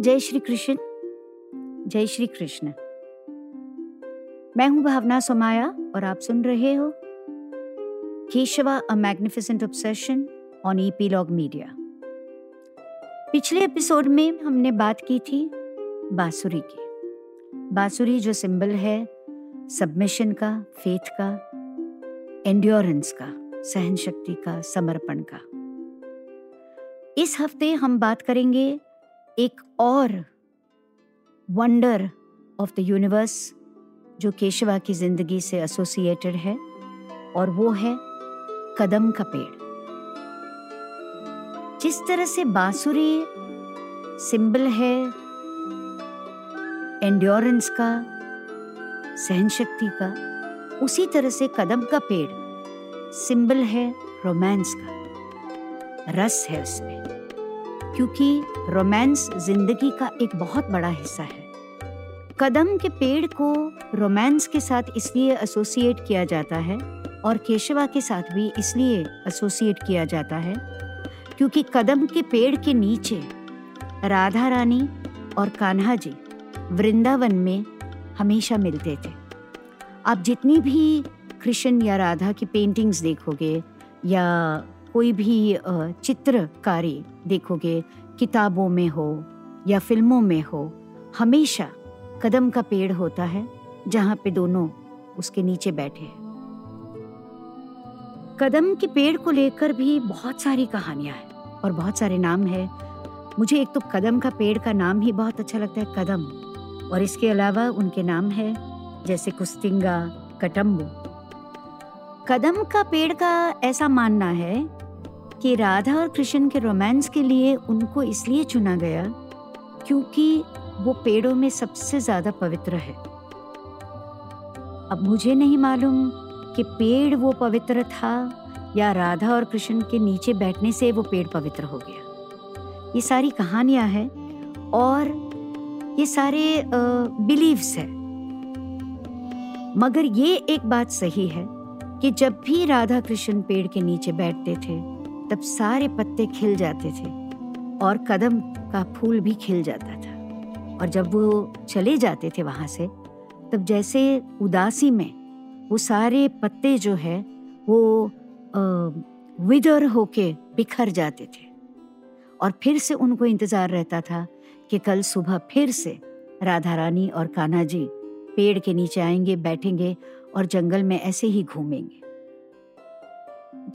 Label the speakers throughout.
Speaker 1: जय श्री कृष्ण। जय श्री कृष्ण। मैं हूँ भावना सोमाया और आप सुन रहे हो Keshava a magnificent obsession on Epilogue media पिछले एपिसोड में हमने बात की थी बांसुरी की। बांसुरी जो सिंबल है सबमिशन का फेथ का एंड्योरेंस का सहन शक्ति का, समर्पण का। इस हफ़्ते हम बात करेंगे एक और वंडर ऑफ़ द यूनिवर्स जो केशवा की ज़िंदगी से एसोसिएटेड है, और वो है कदम का पेड़। जिस तरह से बांसुरी सिंबल है एंड्योरेंस का सहन शक्ति का, उसी तरह से कदम का पेड़ सिंबल है रोमांस का। रस है उसमें। क्योंकि रोमांस ज़िंदगी का एक बहुत बड़ा हिस्सा है। कदम के पेड़ को रोमांस के साथ इसलिए एसोसिएट किया जाता है और केशवा के साथ भी इसलिए एसोसिएट किया जाता है क्योंकि कदम के पेड़ के नीचे राधा रानी और कान्हा जी वृंदावन में हमेशा मिलते थे। आप जितनी भी कृष्ण या राधा की पेंटिंग्स देखोगे या कोई भी चित्रकारी देखोगे, किताबों में हो या फ़िल्मों में हो, हमेशा कदम का पेड़ होता है जहाँ पे दोनों उसके नीचे बैठे हैं। कदम के पेड़ को लेकर भी बहुत सारी कहानियाँ हैं और बहुत सारे नाम है। मुझे एक तो कदम का पेड़ का नाम ही बहुत अच्छा लगता है, कदम। और इसके अलावा उनके नाम है, जैसे कुस्तिंगा, कटम्बू। कदम का पेड़ का ऐसा मानना है कि राधा और कृष्ण के रोमांस के लिए उनको इसलिए चुना गया क्योंकि वो पेड़ों में सबसे ज़्यादा पवित्र है। अब मुझे नहीं मालूम कि पेड़ वो पवित्र था या राधा और कृष्ण के नीचे बैठने से वो पेड़ पवित्र हो गया। ये सारी कहानियाँ हैं और ये सारे बिलीव्स है। मगर ये एक बात सही है कि जब भी राधा कृष्ण पेड़ के नीचे बैठते थे तब सारे पत्ते खिल जाते थे और कदम का फूल भी खिल जाता था। और जब वो चले जाते थे वहाँ से, तब जैसे उदासी में वो सारे पत्ते जो है, वो विदर होके बिखर जाते थे। और फिर से उनको इंतज़ार रहता था कि कल सुबह फिर से राधा रानी और कान्हा जी पेड़ के नीचे आएँगे, बैठेंगे और जंगल में ऐसे ही घूमेंगे।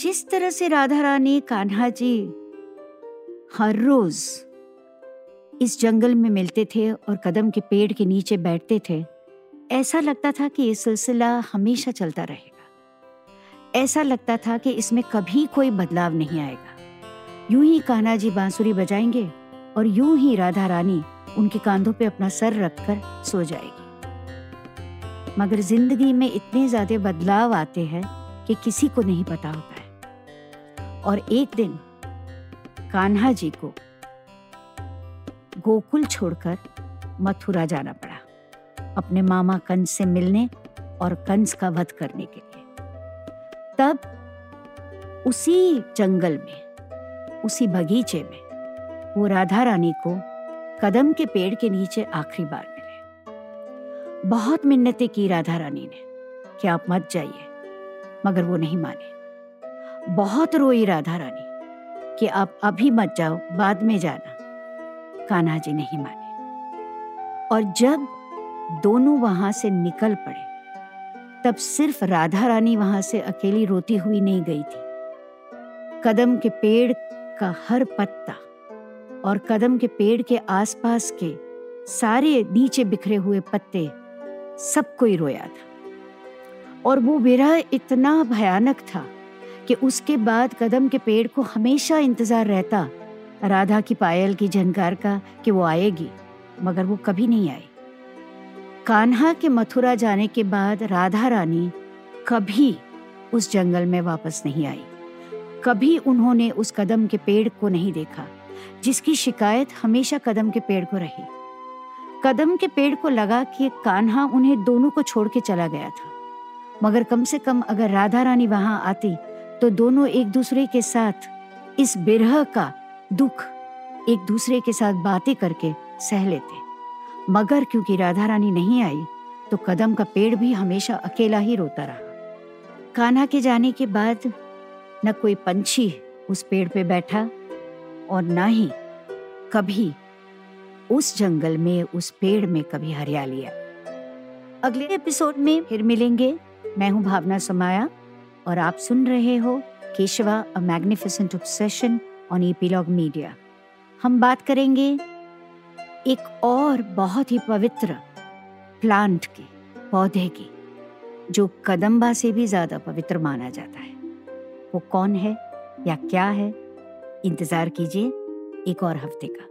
Speaker 1: जिस तरह से राधा रानी कान्हा जी हर रोज इस जंगल में मिलते थे और कदम के पेड़ के नीचे बैठते थे, ऐसा लगता था कि ये सिलसिला हमेशा चलता रहेगा। ऐसा लगता था कि इसमें कभी कोई बदलाव नहीं आएगा। यूँ ही कान्हा जी बांसुरी बजाएँगे और यूँ ही राधा रानी उनके कांधों पे अपना सर रखकर सो जाएगी। मगर ज़िंदगी में इतने ज़्यादा बदलाव आते हैं कि किसी को नहीं पता होता। और एक दिन कान्हा जी को गोकुल छोड़कर मथुरा जाना पड़ा, अपने मामा कंस से मिलने और कंस का वध करने के लिए। तब उसी जंगल में, उसी बगीचे में, वो राधा रानी को कदम के पेड़ के नीचे आखिरी बार मिले। बहुत मिन्नतें की राधा रानी ने, कि आप मत जाइए, मगर वो नहीं माने। बहुत रोई राधा रानी कि आप अभी मत जाओ, बाद में जाना। कान्हा जी नहीं माने। और जब दोनों वहाँ से निकल पड़े, तब सिर्फ़ राधा रानी वहाँ से अकेली रोती हुई नहीं गई थी। कदम के पेड़ का हर पत्ता और कदम के पेड़ के आसपास के सारे नीचे बिखरे हुए पत्ते सब कोई रोया था। और वो विरह इतना भयानक था कि उसके बाद कदम के पेड़ को हमेशा इंतज़ार रहता, राधा की पायल की झनकार का कि वो आएगी, मगर वो कभी नहीं आई। कान्हा के मथुरा जाने के बाद राधा रानी कभी उस जंगल में वापस नहीं आई। कभी उन्होंने उस कदम के पेड़ को नहीं देखा, जिसकी शिकायत हमेशा कदम के पेड़ को रही। कदम के पेड़ को लगा कि कान्हा उन्हें दोनों को छोड़ के चला गया था। मगर कम से कम अगर राधा रानी वहाँ आती तो दोनों एक दूसरे के साथ इस बिरह का दुख एक दूसरे के साथ बातें करके सह लेते। मगर क्योंकि राधा रानी नहीं आई तो कदम का पेड़ भी हमेशा अकेला ही रोता रहा। कान्हा के जाने के बाद न कोई पंछी उस पेड़ पे बैठा और न ही कभी उस जंगल में, उस पेड़ में कभी हरियाली अगले एपिसोड में फिर मिलेंगे। मैं हूँ भावना समाया। और आप सुन रहे हो Keshava a magnificent obsession on Epilogue media हम बात करेंगे एक और बहुत ही पवित्र प्लांट के, पौधे की, जो कदम्बा से भी ज़्यादा पवित्र माना जाता है। वो कौन है या क्या है? इंतज़ार कीजिए एक और हफ़्ते का।